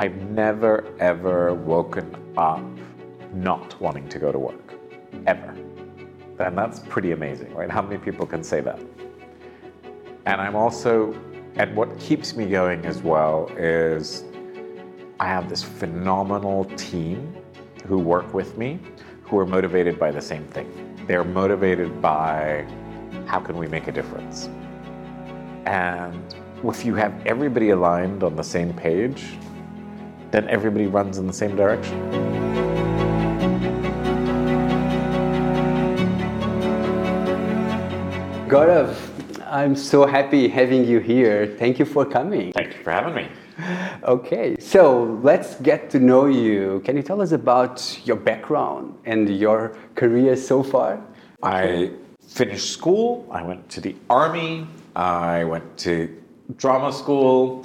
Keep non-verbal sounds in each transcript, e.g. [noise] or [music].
I've never ever woken up not wanting to go to work. Ever. And that's pretty amazing, right? How many people can say that? And I'm also, and what keeps me going as well is I have this phenomenal team who work with me who are motivated by the same thing. They're motivated by how can we make a difference? And if you have everybody aligned on the same page, then everybody runs in the same direction. Gaurav, I'm so happy having you here. Thank you for coming. Thank you for having me. Okay, so let's get to know you. Can you tell us about your background and your career so far? I finished school, I went to the army, I went to drama school,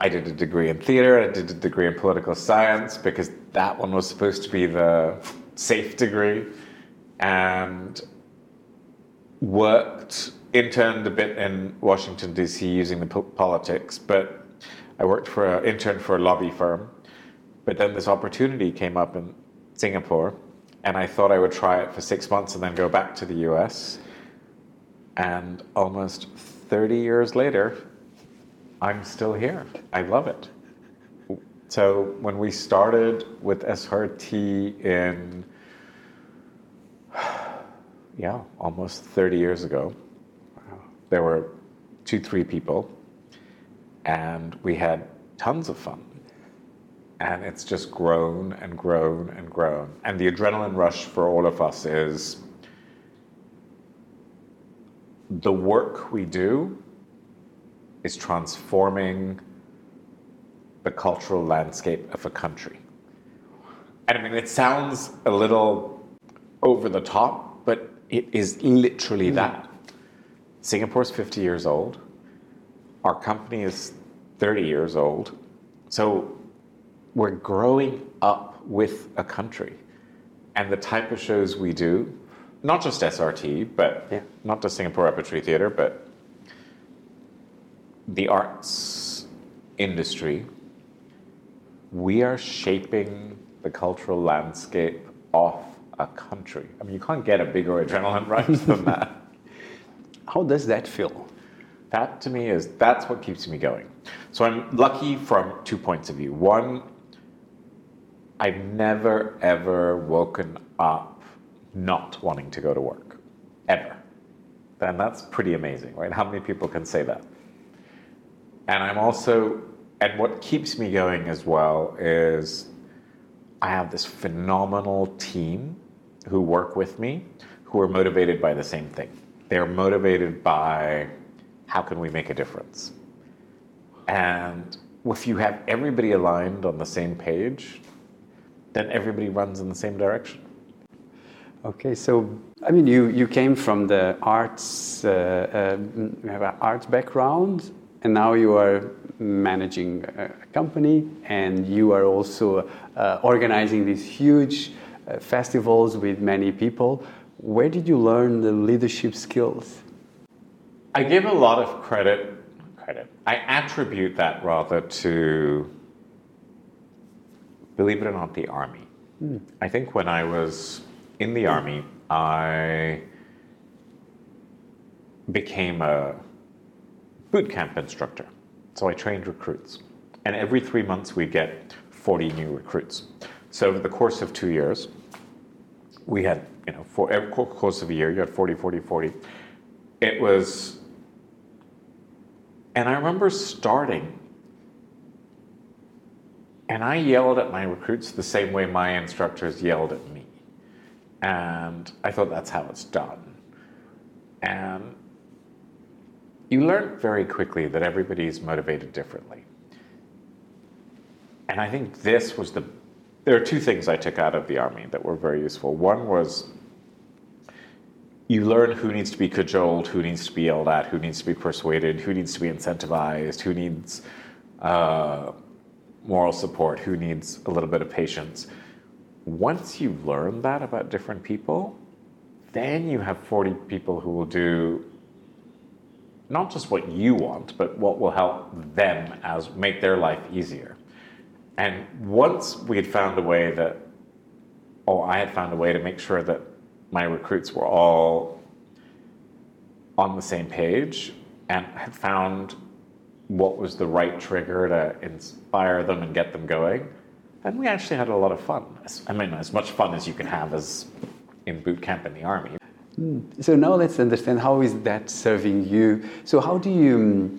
I did a degree in theater, I did a degree in political science because that one was supposed to be the safe degree, and worked, interned a bit in Washington, D.C. using the po- politics, but I worked for an intern for a lobby firm. But then this opportunity came up in Singapore, and I thought I would try it for six months and then go back to the US. And almost 30 years later, I'm still here. I love it. So when we started with SRT in, [sighs] yeah, almost 30 years ago, there were two, three people, and we had tons of fun. And it's just grown and grown and grown. And the adrenaline rush for all of us is the work we do is transforming the cultural landscape of a country. And I mean, it sounds a little over the top, but it is literally hmm. that. Singapore's 50 years old. Our company is 30 years old. So we're growing up with a country. And the type of shows we do, not just SRT, but Yeah. not just Singapore Repertory Theatre, but the arts industry, we are shaping the cultural landscape of a country. I mean, you can't get a bigger adrenaline rush than [laughs] that. How does that feel? That to me is that's what keeps me going. So I'm lucky from two points of view. One, I've never ever woken up not wanting to go to work. Ever. And that's pretty amazing, right? How many people can say that? And I'm also, and what keeps me going as well is I have this phenomenal team who work with me who are motivated by the same thing. They're motivated by how can we make a difference? And if you have everybody aligned on the same page, then everybody runs in the same direction. Okay, so I mean, you, you came from the arts, uh, uh, you have an arts background, and now you are managing a company, and you are also uh, organizing these huge uh, festivals with many people. Where did you learn the leadership skills? I give a lot of credit, credit. I attribute that rather to, believe it or not, the army. I think when I was in the army, I became a boot camp instructor. So I trained recruits. And every three months we get 40 new recruits. So over the course of two years, we had, you know, for every co- course of a year, you had 40, 40, 40. It was, and I remember starting, and I yelled at my recruits the same way my instructors yelled at me. And I thought that's how it's done. And you learn very quickly that everybody is motivated differently. And I think this was the. There are two things I took out of the army that were very useful. One was you learn who needs to be cajoled, who needs to be yelled at, who needs to be persuaded, who needs to be incentivized, who needs uh, moral support, who needs a little bit of patience. Once you learn that about different people, then you have 40 people who will do not just what you want, but what will help them as make their life easier. And once we had found a way that, oh, I had found a way to make sure that my recruits were all on the same page and had found what was the right trigger to inspire them and get them going. And we actually had a lot of fun. I mean, as much fun as you can have as in boot camp in the army. Mm. So now let's understand how is that serving you. So how do you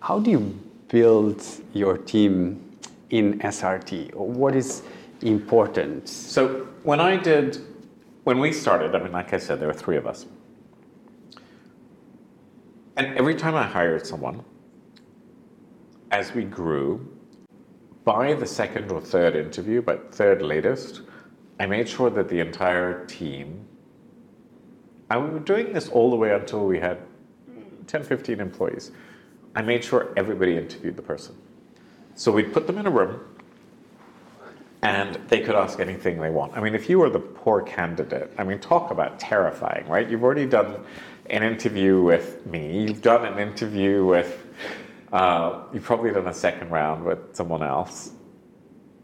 how do you build your team in SRT? What is important? So when I did, when we started, I mean, like I said, there were three of us. And every time I hired someone, as we grew, by the second or third interview, but third latest, I made sure that the entire team, and we were doing this all the way until we had 10, 15 employees. I made sure everybody interviewed the person. So we'd put them in a room and they could ask anything they want. I mean, if you were the poor candidate, I mean, talk about terrifying, right? You've already done an interview with me, you've done an interview with, uh, you've probably done a second round with someone else.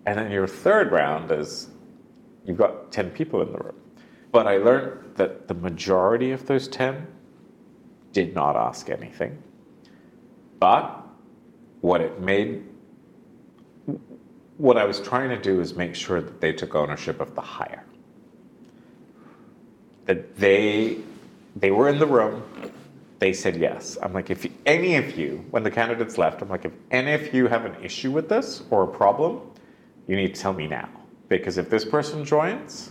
And then your third round is you've got 10 people in the room. But I learned that the majority of those 10 did not ask anything. But what it made, what I was trying to do is make sure that they took ownership of the hire. That they, they were in the room, they said yes. I'm like, if any of you, when the candidates left, I'm like, if any of you have an issue with this or a problem, you need to tell me now. Because if this person joins,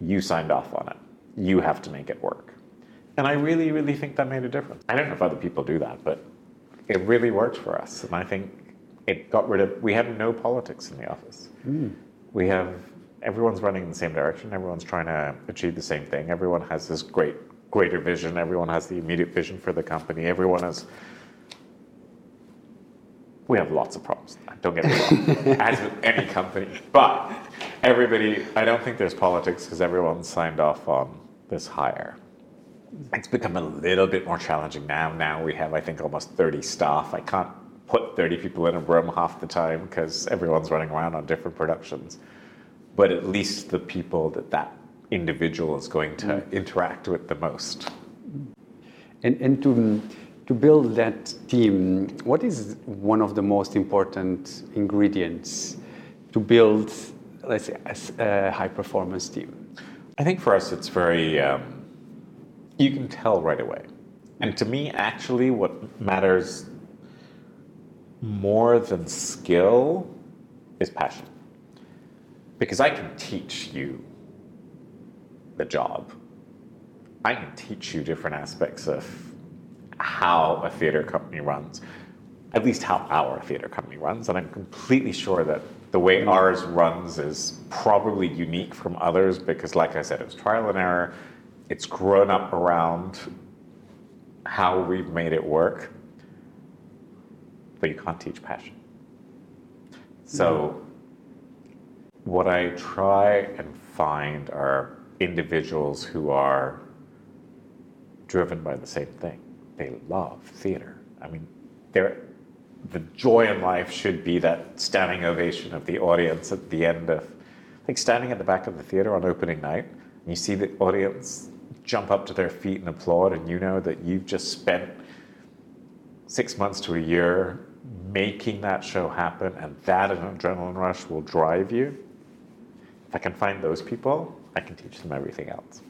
you signed off on it. You have to make it work. And I really, really think that made a difference. I don't know if other people do that, but it really worked for us. And I think it got rid of, we have no politics in the office. Mm. We have, everyone's running in the same direction. Everyone's trying to achieve the same thing. Everyone has this great, greater vision. Everyone has the immediate vision for the company. Everyone has, we have lots of problems. Don't get me wrong, [laughs] as with any company. But everybody, I don't think there's politics because everyone signed off on this hire. It's become a little bit more challenging now. Now we have, I think, almost 30 staff. I can't put 30 people in a room half the time because everyone's running around on different productions. But at least the people that that individual is going to mm. interact with the most. And, and to, to build that team, what is one of the most important ingredients to build, let's say, a, high performance team? I think for us, it's very um, you can tell right away. And to me, actually, what matters more than skill is passion. Because I can teach you the job, I can teach you different aspects of how a theater company runs, at least how our theater company runs. And I'm completely sure that the way ours runs is probably unique from others because, like I said, it was trial and error it's grown up around how we've made it work, but you can't teach passion. So, what I try and find are individuals who are driven by the same thing. They love theater. I mean, they're, the joy in life should be that standing ovation of the audience at the end of, like standing at the back of the theater on opening night, and you see the audience jump up to their feet and applaud, and you know that you've just spent six months to a year making that show happen, and that adrenaline rush will drive you. If I can find those people, I can teach them everything else.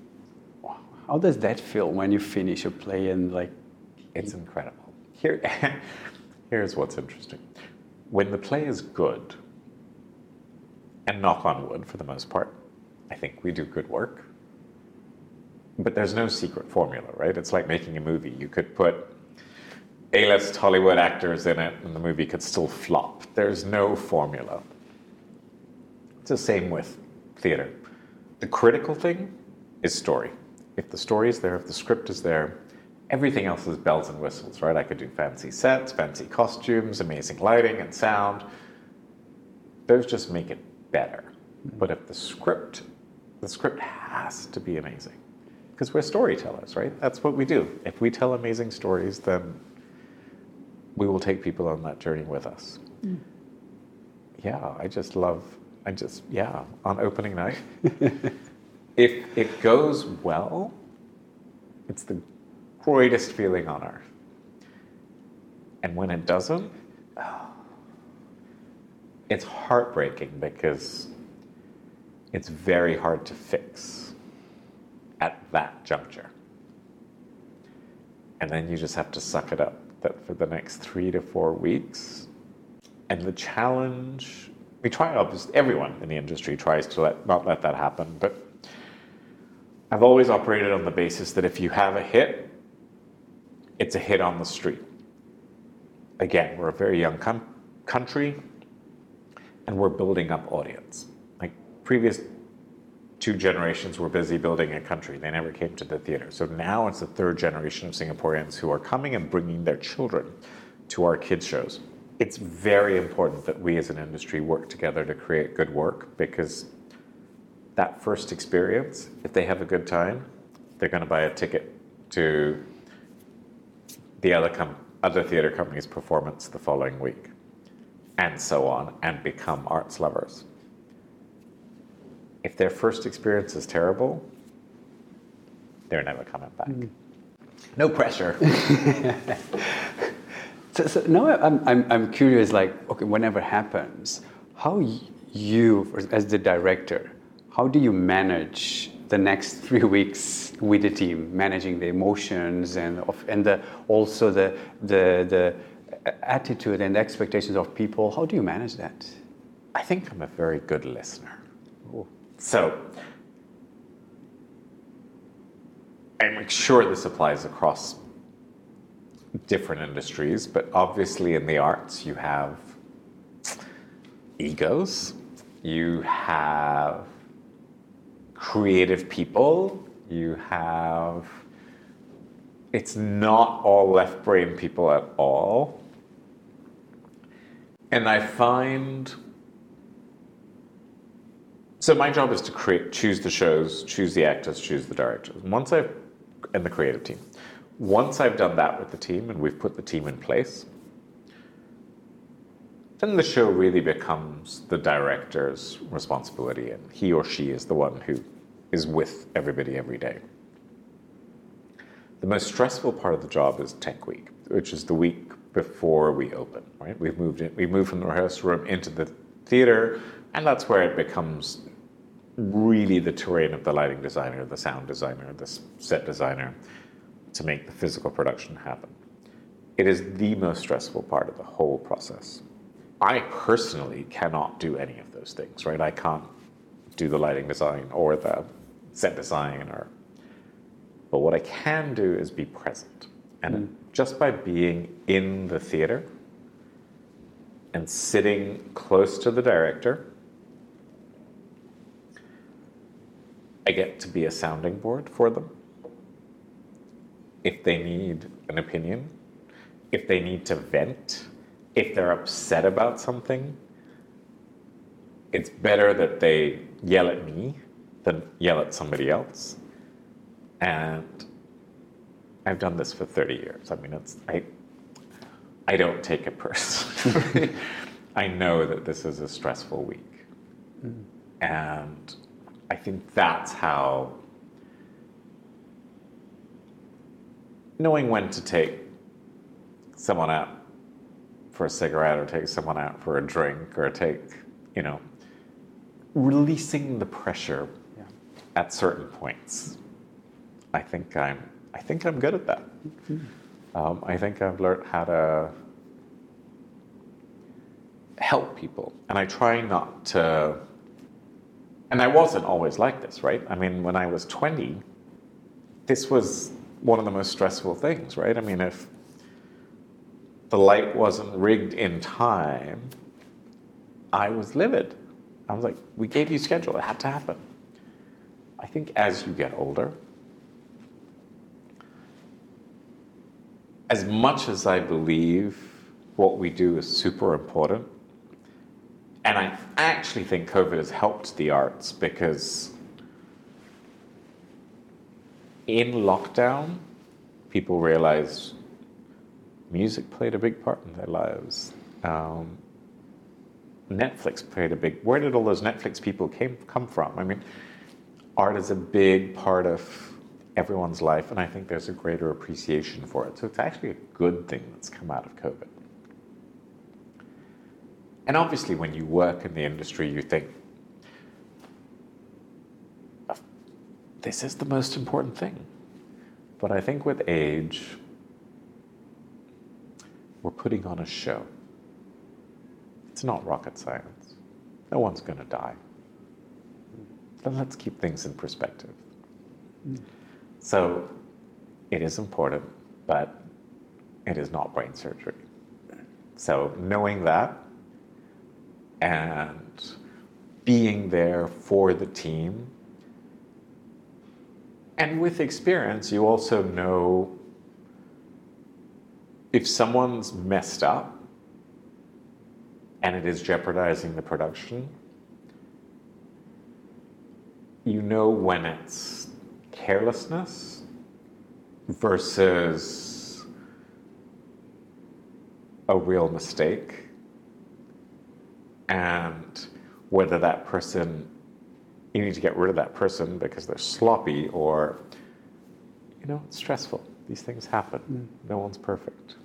How does that feel when you finish a play and like? It's incredible. Here, [laughs] here's what's interesting. When the play is good, and knock on wood for the most part, I think we do good work but there's no secret formula, right? It's like making a movie. You could put A-list Hollywood actors in it, and the movie could still flop. There's no formula. It's the same with theater. The critical thing is story. If the story is there, if the script is there, everything else is bells and whistles, right? I could do fancy sets, fancy costumes, amazing lighting and sound. Those just make it better. But if the script, the script has to be amazing because we're storytellers, right? That's what we do. If we tell amazing stories, then we will take people on that journey with us. Mm. yeah, I just love, I just, yeah, on opening night. [laughs] if it goes well, it's the greatest feeling on earth. And when it doesn't, [sighs] it's heartbreaking because it's very hard to fix at that juncture. And then you just have to suck it up that for the next three to four weeks. And the challenge, we try, obviously, everyone in the industry tries to let, not let that happen, but I've always operated on the basis that if you have a hit, it's a hit on the street. Again, we're a very young com- country and we're building up audience. Like previous two generations were busy building a country. They never came to the theater. So now it's the third generation of Singaporeans who are coming and bringing their children to our kids' shows. It's very important that we as an industry work together to create good work because that first experience, if they have a good time, they're going to buy a ticket to the other, com- other theater company's performance the following week, and so on, and become arts lovers if their first experience is terrible, they're never coming back. Mm. No pressure. [laughs] so, so now I'm, I'm, I'm curious, like, okay, whenever happens, how you, as the director, how do you manage the next three [laughs] weeks with the team, managing the emotions and, of, and the, also the, the, the attitude and expectations of people? How do you manage that? I think I'm a very good listener. So, I'm sure this applies across different industries, but obviously in the arts you have egos, you have creative people, you have it's not all left brain people at all. And I find so my job is to create, choose the shows, choose the actors, choose the directors. Once I've and the creative team. Once I've done that with the team and we've put the team in place, then the show really becomes the director's responsibility, and he or she is the one who is with everybody every day. The most stressful part of the job is tech week, which is the week before we open. Right? We've moved in, we moved from the rehearsal room into the theater, and that's where it becomes really the terrain of the lighting designer, the sound designer, the set designer to make the physical production happen. It is the most stressful part of the whole process. I personally cannot do any of those things, right? I can't do the lighting design or the set design or but what I can do is be present. And mm. just by being in the theater and sitting close to the director I get to be a sounding board for them. If they need an opinion, if they need to vent, if they're upset about something, it's better that they yell at me than yell at somebody else. And I've done this for 30 years. I mean, it's, I, I don't take it personally. [laughs] [laughs] I know that this is a stressful week. Mm. And I think that's how knowing when to take someone out for a cigarette or take someone out for a drink or take, you know, releasing the pressure yeah. at certain points. I think I'm I think I'm good at that. Mm-hmm. Um, I think I've learned how to help people, and I try not to and I wasn't always like this, right? I mean, when I was 20, this was one of the most stressful things, right? I mean, if the light wasn't rigged in time, I was livid. I was like, we gave you schedule, it had to happen. I think as you get older, as much as I believe what we do is super important, and I actually think COVID has helped the arts because in lockdown, people realized music played a big part in their lives. Um, Netflix played a big. Where did all those Netflix people came come from? I mean, art is a big part of everyone's life, and I think there's a greater appreciation for it. So it's actually a good thing that's come out of COVID. And obviously, when you work in the industry, you think, this is the most important thing. But I think with age, we're putting on a show. It's not rocket science. No one's going to die. Then let's keep things in perspective. So it is important, but it is not brain surgery. So knowing that and being there for the team. And with experience, you also know if someone's messed up and it is jeopardizing the production, you know when it's carelessness versus a real mistake and whether that person you need to get rid of that person because they're sloppy or you know it's stressful. These things happen. Mm. no one's perfect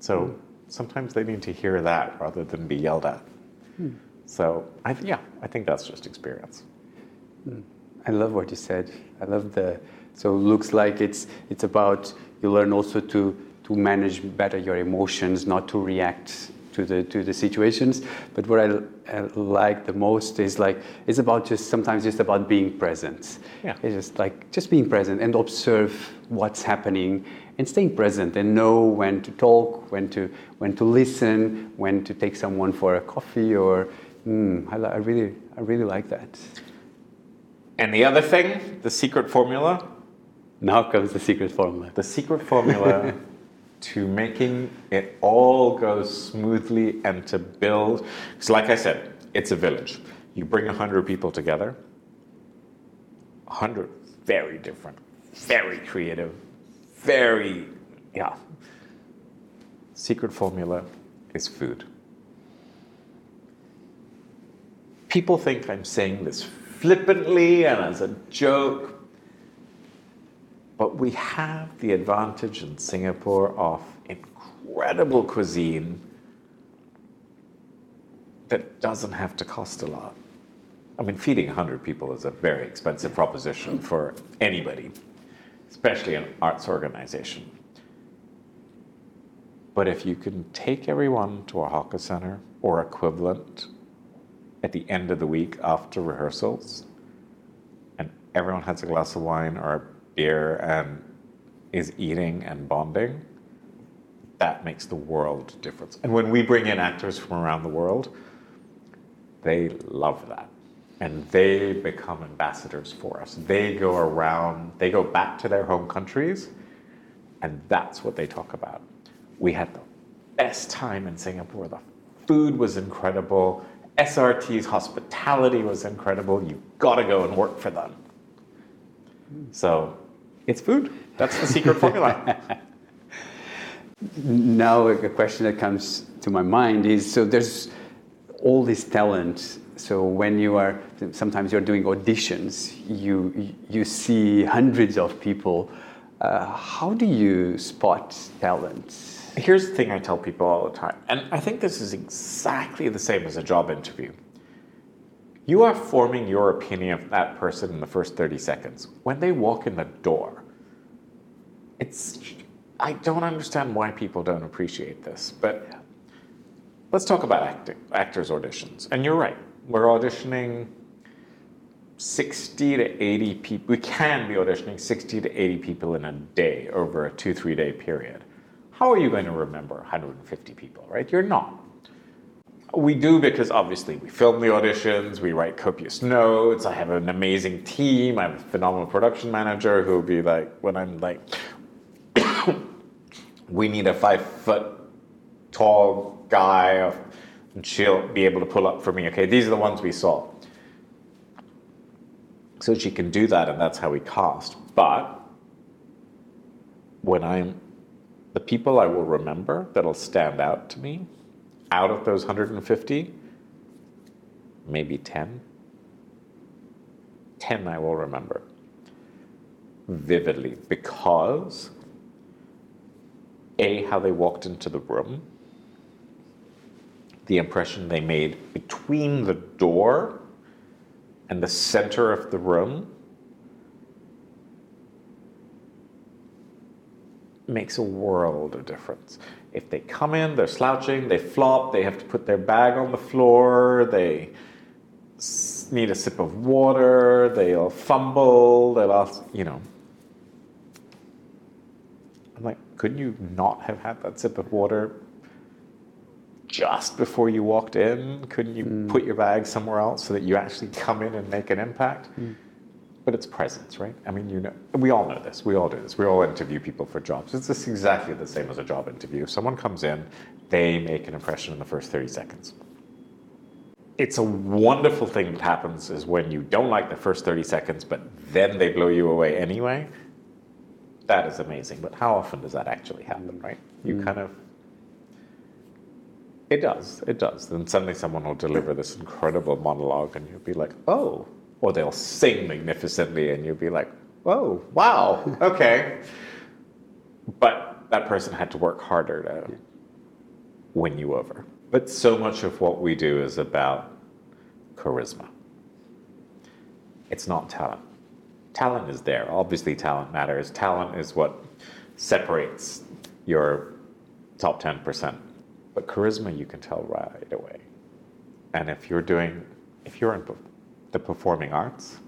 so mm. sometimes they need to hear that rather than be yelled at mm. so I, yeah i think that's just experience mm. i love what you said i love the so it looks like it's it's about you learn also to to manage better your emotions not to react to the to the situations. But what I, I, like the most is like it's about just sometimes just about being present. Yeah. It's just like just being present and observe what's happening and staying present and know when to talk, when to when to listen, when to take someone for a coffee or. Mm, I, I really I really like that. And the other thing, the secret formula. Now comes the secret formula. The secret formula [laughs] to making it all go smoothly and to build. Because, like I said, it's a village. You bring 100 people together, 100 very different, very creative, very, yeah. Secret formula is food. People think I'm saying this flippantly and as a joke, but we have the advantage in Singapore of incredible cuisine that doesn't have to cost a lot. I mean, feeding 100 people is a very expensive proposition for anybody, especially an arts organization. But if you can take everyone to a hawker center or equivalent at the end of the week after rehearsals, and everyone has a glass of wine or a beer and is eating and bonding, that makes the world difference. And when we bring in actors from around the world, they love that. And they become ambassadors for us. They go around, they go back to their home countries, and that's what they talk about. We had the best time in Singapore. The food was incredible. SRT's hospitality was incredible. You've got to go and work for them. So it's food. That's the secret [laughs] formula. now, a question that comes to my mind is so there's all this talent. So when you are sometimes you're doing auditions, you you see hundreds of people. Uh, how do you spot talent? Here's the thing I tell people all the time, and I think this is exactly the same as a job interview. You are forming your opinion of that person in the first 30 seconds. When they walk in the door, it's I don't understand why people don't appreciate this, but let's talk about acting, actors auditions. And you're right, we're auditioning 60 to 80 people. We can be auditioning 60 to 80 people in a day over a two, three day period. How are you going to remember 150 people, right? You're not. We do because obviously we film the auditions, we write copious notes. I have an amazing team. I have a phenomenal production manager who will be like, when I'm like, we need a five foot tall guy, and she'll be able to pull up for me. Okay, these are the ones we saw. So she can do that, and that's how we cast. But when I'm the people I will remember that'll stand out to me out of those 150 maybe 10. 10 I will remember vividly because A, how they walked into the room, the impression they made between the door and the center of the room makes a world of difference. If they come in, they're slouching, they flop, they have to put their bag on the floor, they need a sip of water, they'll fumble, they'll ask, you know. Couldn't you not have had that sip of water just before you walked in? Couldn't you mm. put your bag somewhere else so that you actually come in and make an impact? Mm but it's presence, right? I mean, you know, we all know this. We all do this. We all interview people for jobs. It's just exactly the same as a job interview. If someone comes in, they make an impression in the first 30 seconds. It's a wonderful thing that happens is when you don't like the first 30 seconds, but then they blow you away anyway. That is amazing. But how often does that actually happen, right? You mm. kind of it does. It does. Then suddenly someone will deliver this incredible monologue, and you'll be like, "Oh, or they'll sing magnificently and you'll be like, whoa, wow, [laughs] okay. but that person had to work harder to win you over. But so much of what we do is about charisma. It's not talent. Talent is there. Obviously, talent matters. Talent is what separates your top 10%. But charisma, you can tell right away. And if you're doing, if you're in the performing arts,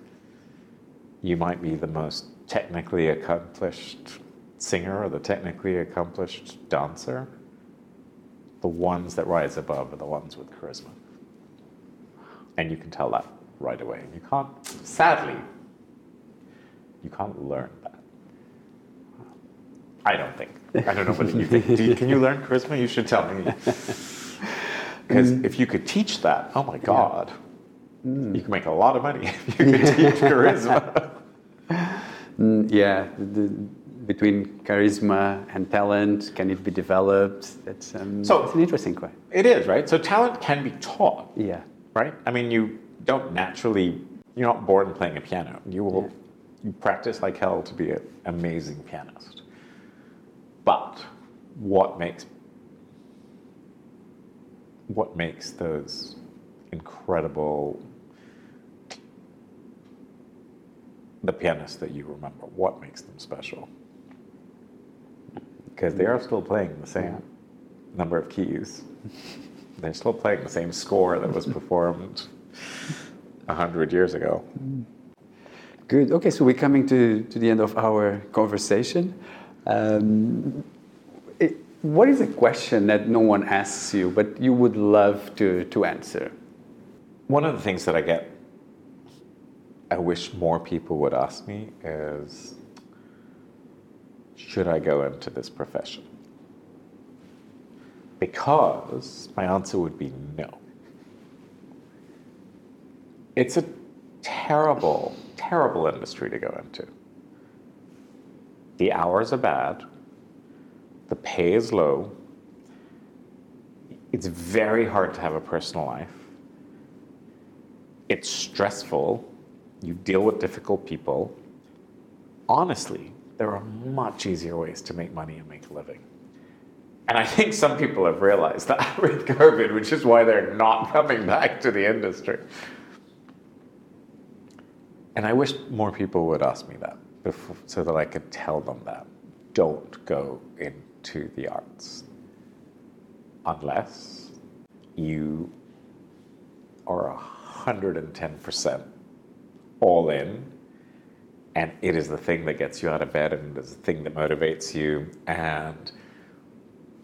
you might be the most technically accomplished singer or the technically accomplished dancer. The ones that rise above are the ones with charisma. And you can tell that right away. And you can't, sadly, you can't learn that. I don't think. I don't know what you think. You, can you learn charisma? You should tell me. [laughs] Because if you could teach that, oh my God. Yeah Mm. You can make a lot of money [laughs] if you can teach [laughs] charisma. Mm, yeah, the, between charisma and talent, can it be developed? That's um, so it's an interesting question. It is right. So talent can be taught. Yeah. Right. I mean, you don't naturally. You're not born playing a piano. You will. Yeah. You practice like hell to be an amazing pianist. But what makes what makes those incredible the pianists that you remember? What makes them special? Because they are still playing the same number of keys. They're still playing the same score that was performed a hundred years ago. Mm. Good. Okay, so we're coming to, to the end of our conversation. Um, it, what is a question that no one asks you, but you would love to, to answer? One of the things that I get I wish more people would ask me is should I go into this profession? Because my answer would be no. It's a terrible, terrible industry to go into. The hours are bad, the pay is low, it's very hard to have a personal life, it's stressful you deal with difficult people. Honestly, there are much easier ways to make money and make a living. And I think some people have realized that [laughs] with COVID, which is why they're not coming back to the industry. And I wish more people would ask me that before, so that I could tell them that. Don't go into the arts unless you are 110% all in and it is the thing that gets you out of bed and it is the thing that motivates you and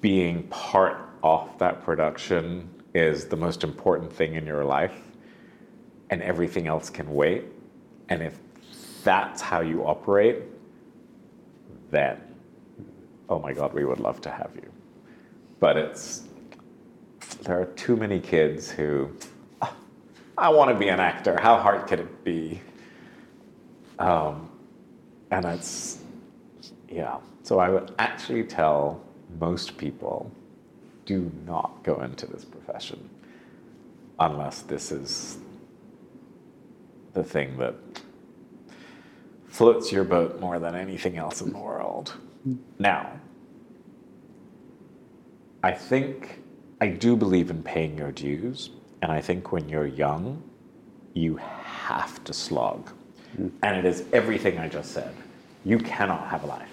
being part of that production is the most important thing in your life and everything else can wait and if that's how you operate then oh my god we would love to have you but it's there are too many kids who I want to be an actor. How hard could it be? Um, and it's, yeah. So I would actually tell most people do not go into this profession unless this is the thing that floats your boat more than anything else in the world. Now, I think I do believe in paying your dues, and I think when you're young, you have to slog. And it is everything I just said. You cannot have a life.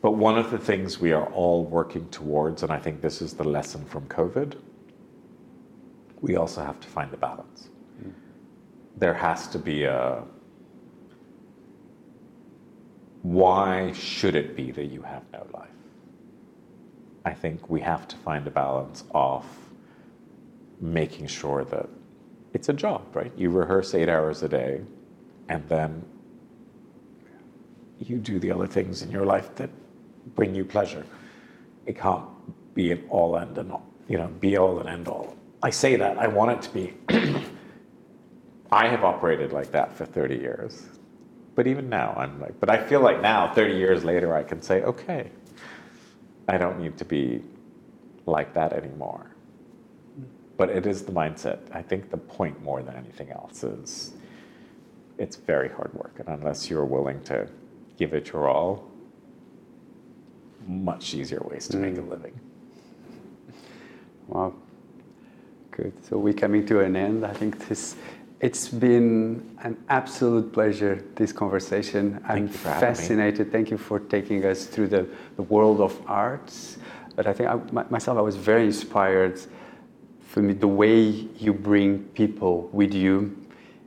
But one of the things we are all working towards, and I think this is the lesson from COVID, we also have to find a balance. There has to be a why should it be that you have no life? I think we have to find a balance of making sure that it's a job, right? You rehearse eight hours a day and then you do the other things in your life that bring you pleasure. It can't be an all end and all, you know, be all and end all. I say that, I want it to be. [clears throat] I have operated like that for 30 years. But even now, I'm like, but I feel like now, 30 years later, I can say, okay, I don't need to be like that anymore. But it is the mindset. I think the point more than anything else is it's very hard work. And unless you're willing to give it your all, much easier ways to make a mm. living. Wow. Good. So we're coming to an end. I think this it's been an absolute pleasure this conversation. Thank I'm having me. fascinated. Thank you for taking us through the, the world of arts. But I think I, my- myself, I was very inspired. For me, the way you bring people with you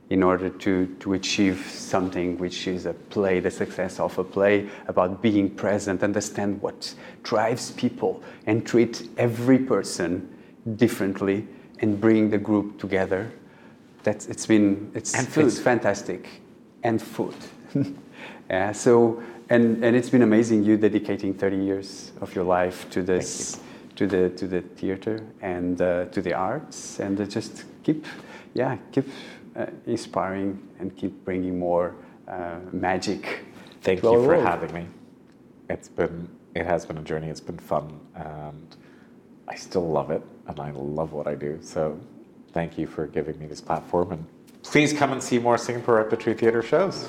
in order to, to achieve something which is a play, the success of a play, about being present, understand what drives people, and treat every person differently and bring the group together. That's, it's been it's, And it's fantastic. And food. [laughs] yeah, so, and, and it's been amazing you dedicating 30 years of your life to this, to the, to the theater and uh, to the arts, and uh, just keep, yeah, keep uh, inspiring and keep bringing more uh, magic. Thank you for world. having me. It's been, it has been a journey. It's been fun, and I still love it, and I love what I do. So, thank you for giving me this platform, and please come and see more Singapore Repertory Theatre shows.